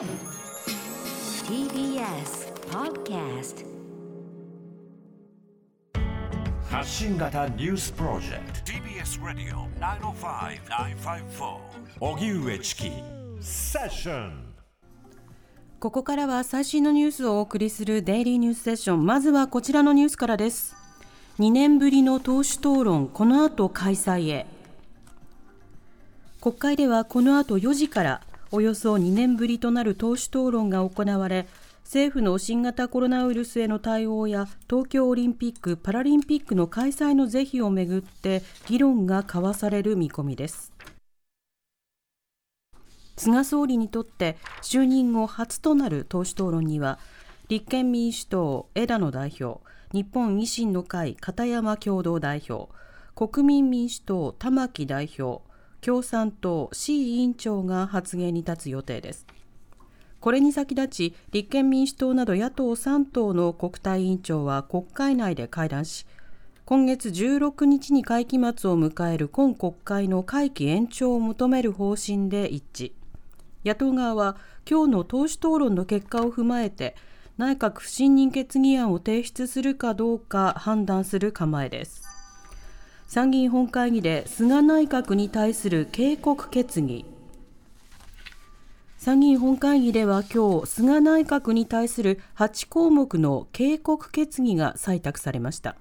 TBS Podcast 発信型ニュースプロジェクト。TBS ラディオ905-954おぎゅうえちきセッション。ここからは最新のニュースをお送りするデイリーニュースセッションまずはこちらのニュースからです。2年ぶりの党首討論。この後開催へ。国会ではこの後4時からおよそ2年ぶりとなる党首討論が行われ政府の新型コロナウイルスへの対応や東京オリンピック・パラリンピックの開催の是非をめぐって議論が交わされる見込みです。菅総理にとって就任後初となる党首討論には立憲民主党枝野代表日本維新の会片山共同代表国民民主党玉木代表共産党志委員長が発言に立つ予定です。これに先立ち立憲民主党など野党3党の国対委員長は国会内で会談し今月16日に会期末を迎える今国会の会期延長を求める方針で一致。野党側は今日の党首討論の結果を踏まえて内閣不信任決議案を提出するかどうか判断する構えです。参議院本会議で菅内閣に対する警告決議。参議院本会議では今日菅内閣に対する8項目の警告決議が採択されました。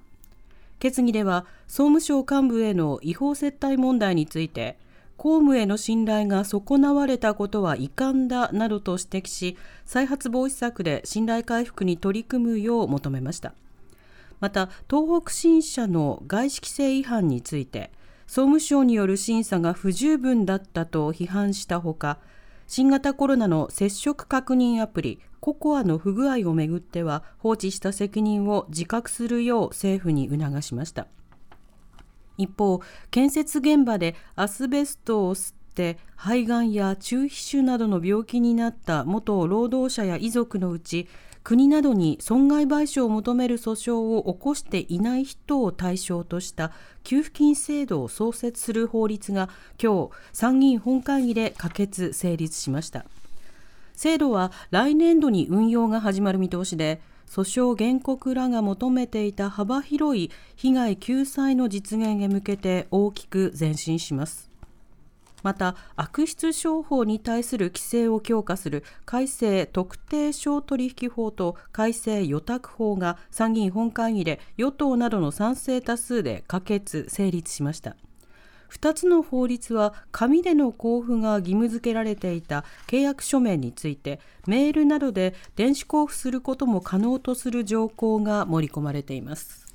決議では総務省幹部への違法接待問題について公務への信頼が損なわれたことは遺憾だなどと指摘し再発防止策で信頼回復に取り組むよう求めました。また東北新社の外資規制違反について総務省による審査が不十分だったと批判したほか新型コロナの接触確認アプリココアの不具合をめぐっては放置した責任を自覚するよう政府に促しました。一方建設現場でアスベストを吸って肺がんや中皮腫などの病気になった元労働者や遺族のうち国などに損害賠償を求める訴訟を起こしていない人を対象とした給付金制度を創設する法律が今日参議院本会議で可決成立しました。制度は来年度に運用が始まる見通しで訴訟原告らが求めていた幅広い被害救済の実現へ向けて大きく前進します。また悪質商法に対する規制を強化する改正特定商取引法と改正予託法が参議院本会議で与党などの賛成多数で可決成立しました。2つの法律は紙での交付が義務付けられていた契約書面についてメールなどで電子交付することも可能とする条項が盛り込まれています。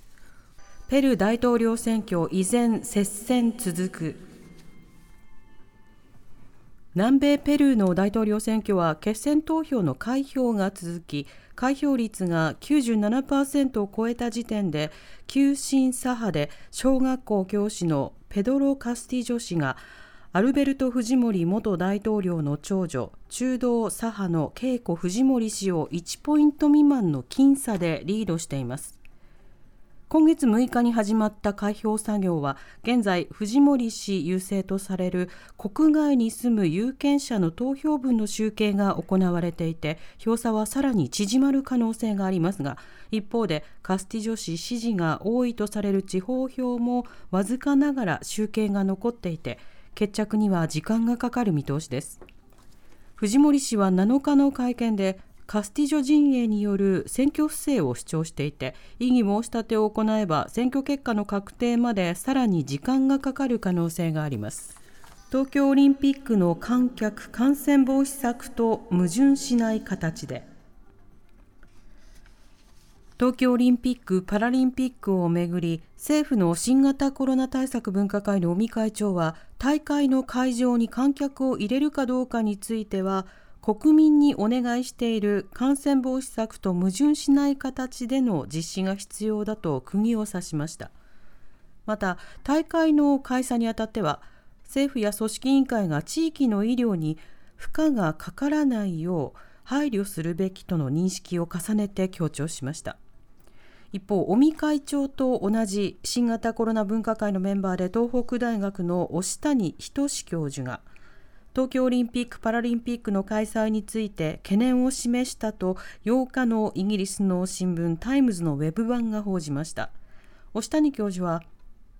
ペルー大統領選挙依然接戦続く。南米ペルーの大統領選挙は決選投票の開票が続き開票率が97%を超えた時点で急進左派で小学校教師のペドロ・カスティジョ氏がアルベルト・フジモリ元大統領の長女中道左派のケイコ・フジモリ氏を1ポイント未満の僅差でリードしています。今月6日に始まった開票作業は現在藤森氏優勢とされる国外に住む有権者の投票分の集計が行われていて票差はさらに縮まる可能性がありますが一方でカスティジョ氏支持が多いとされる地方票もわずかながら集計が残っていて決着には時間がかかる見通しです。藤森氏は7日の会見でカスティジョ陣営による選挙不正を主張していて異議申し立てを行えば選挙結果の確定までさらに時間がかかる可能性があります。東京オリンピックの観客感染防止策と矛盾しない形で。東京オリンピック・パラリンピックをめぐり政府の新型コロナ対策分科会の尾身会長は大会の会場に観客を入れるかどうかについては国民にお願いしている感染防止策と矛盾しない形での実施が必要だと釘を刺しました。また大会の開催にあたっては政府や組織委員会が地域の医療に負荷がかからないよう配慮するべきとの認識を重ねて強調しました。一方尾身会長と同じ新型コロナ分科会のメンバーで東北大学の押谷仁教授が東京オリンピック・パラリンピックの開催について懸念を示したと8日のイギリスの新聞タイムズのウェブ版が報じました。押谷教授は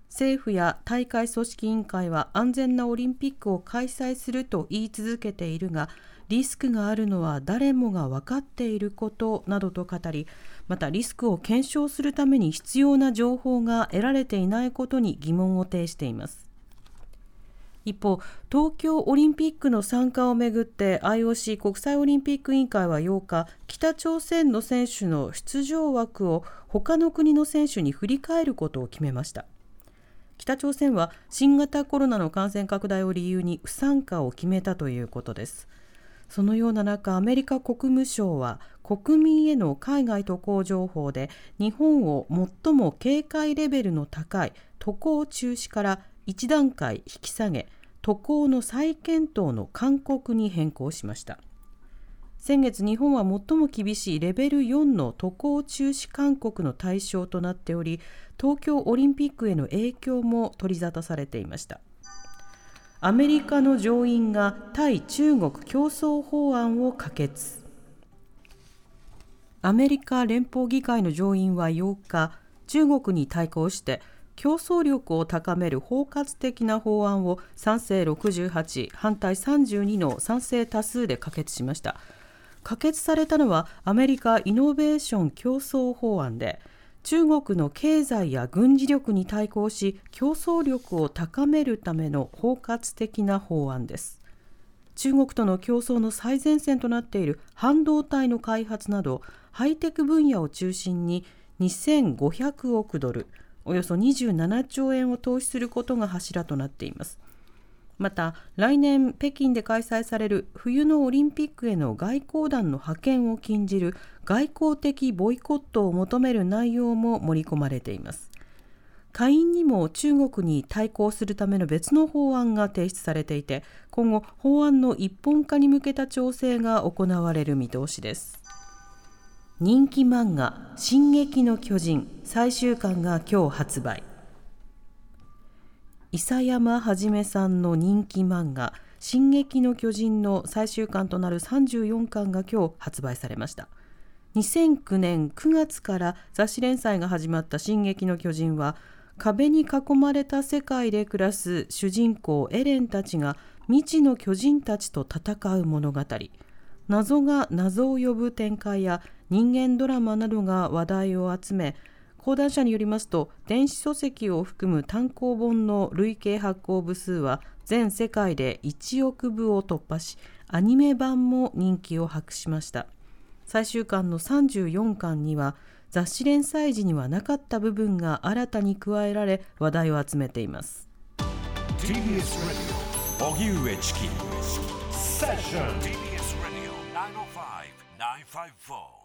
政府や大会組織委員会は安全なオリンピックを開催すると言い続けているがリスクがあるのは誰もが分かっていることなどと語りまたリスクを検証するために必要な情報が得られていないことに疑問を呈しています。一方、東京オリンピックの参加をめぐって IOC 国際オリンピック委員会は8日、北朝鮮の選手の出場枠を他の国の選手に振り替えることを決めました。北朝鮮は新型コロナの感染拡大を理由に不参加を決めたということです。そのような中、アメリカ国務省は国民への海外渡航情報で日本を最も警戒レベルの高い渡航中止から1段階引き下げ渡航の再検討の勧告に変更しました。先月日本は最も厳しいレベル4の渡航中止勧告の対象となっており東京オリンピックへの影響も取り沙汰されていました。アメリカの上院が対中国競争法案を可決。アメリカ連邦議会の上院は8日中国に対抗して競争力を高める包括的な法案を賛成68反対32の賛成多数で可決しました。可決されたのはアメリカイノベーション競争法案で中国の経済や軍事力に対抗し競争力を高めるための包括的な法案です。中国との競争の最前線となっている半導体の開発などハイテク分野を中心に2500億ドルおよそ27兆円を投資することが柱となっています。また来年北京で開催される冬のオリンピックへの外交団の派遣を禁じる外交的ボイコットを求める内容も盛り込まれています。下院にも中国に対抗するための別の法案が提出されていて今後法案の一本化に向けた調整が行われる見通しです。人気漫画「進撃の巨人」最終巻が今日発売。諫山はじめさんの人気漫画「進撃の巨人」の最終巻となる34巻が今日発売されました。2009年9月から雑誌連載が始まった「進撃の巨人」は壁に囲まれた世界で暮らす主人公エレンたちが未知の巨人たちと戦う物語。謎が謎を呼ぶ展開や人間ドラマなどが話題を集め講談社によりますと電子書籍を含む単行本の累計発行部数は全世界で1億部を突破しアニメ版も人気を博しました。最終巻の34巻には雑誌連載時にはなかった部分が新たに加えられ話題を集めています。TBS ラディオ荻上チキセッション TBS ラディオ905-954